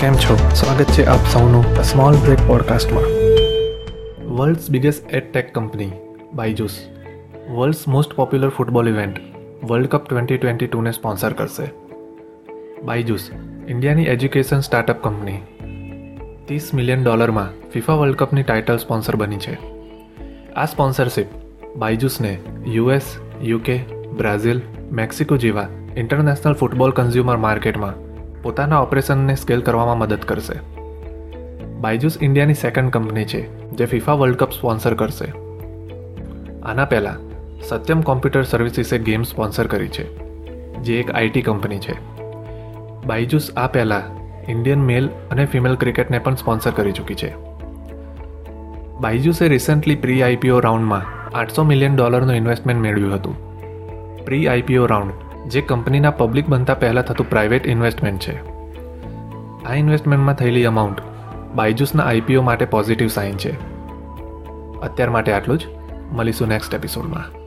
કેમ છો? સ્વાગત છે આપ સૌનું small break પોડકાસ્ટમાં world's biggest edtech company Byju's world's most popular football event world cup twenty twenty ટુને sponsor કરશે. બાયજુસ ઇન્ડિયાની એજ્યુકેશન સ્ટાર્ટઅપ કંપની ત્રીસ મિલિયન ડોલરમાં ફિફા વર્લ્ડ કપની ટાઇટલ સ્પોન્સર બની છે. આ સ્પોન્સરશિપ બાયજુસને યુએસ યુકે બ્રાઝિલ મેક્સિકો જેવા ઇન્ટરનેશનલ ફૂટબોલ કન્ઝ્યુમર માર્કેટમાં પોતાના ઓપરેશનને સ્કેલ કરવામાં મદદ કરશે. બાયજુસ ઇન્ડિયાની સેકન્ડ કંપની છે, જે ફિફા વર્લ્ડ કપ સ્પોન્સર કરશે. આના પહેલાં, સત્યમ કોમ્પ્યુટર સર્વિસીસે ગેમ સ્પોન્સર કરી છે, જે એક આઈટી કંપની છે. બાયજુસ આ પહેલાં ઇન્ડિયન મેલ અને ફિમેલ ક્રિકેટને પણ સ્પોન્સર કરી ચૂકી છે. બાયજુસે રિસન્ટલી પ્રી આઈપીઓ રાઉન્ડમાં આઠસો મિલિયન ડોલરનું ઇન્વેસ્ટમેન્ટ મેળવ્યું હતું. પ્રી આઈપીઓ રાઉન્ડ જે કંપનીના પબ્લિક બનતા પહેલાં થતું પ્રાઇવેટ ઇન્વેસ્ટમેન્ટ છે. આ ઇન્વેસ્ટમેન્ટમાં થયેલી અમાઉન્ટ બાયજુસના આઈપીઓ માટે પોઝિટિવ સાઇન છે. અત્યાર માટે આટલું જ. મળીશું નેક્સ્ટ એપિસોડમાં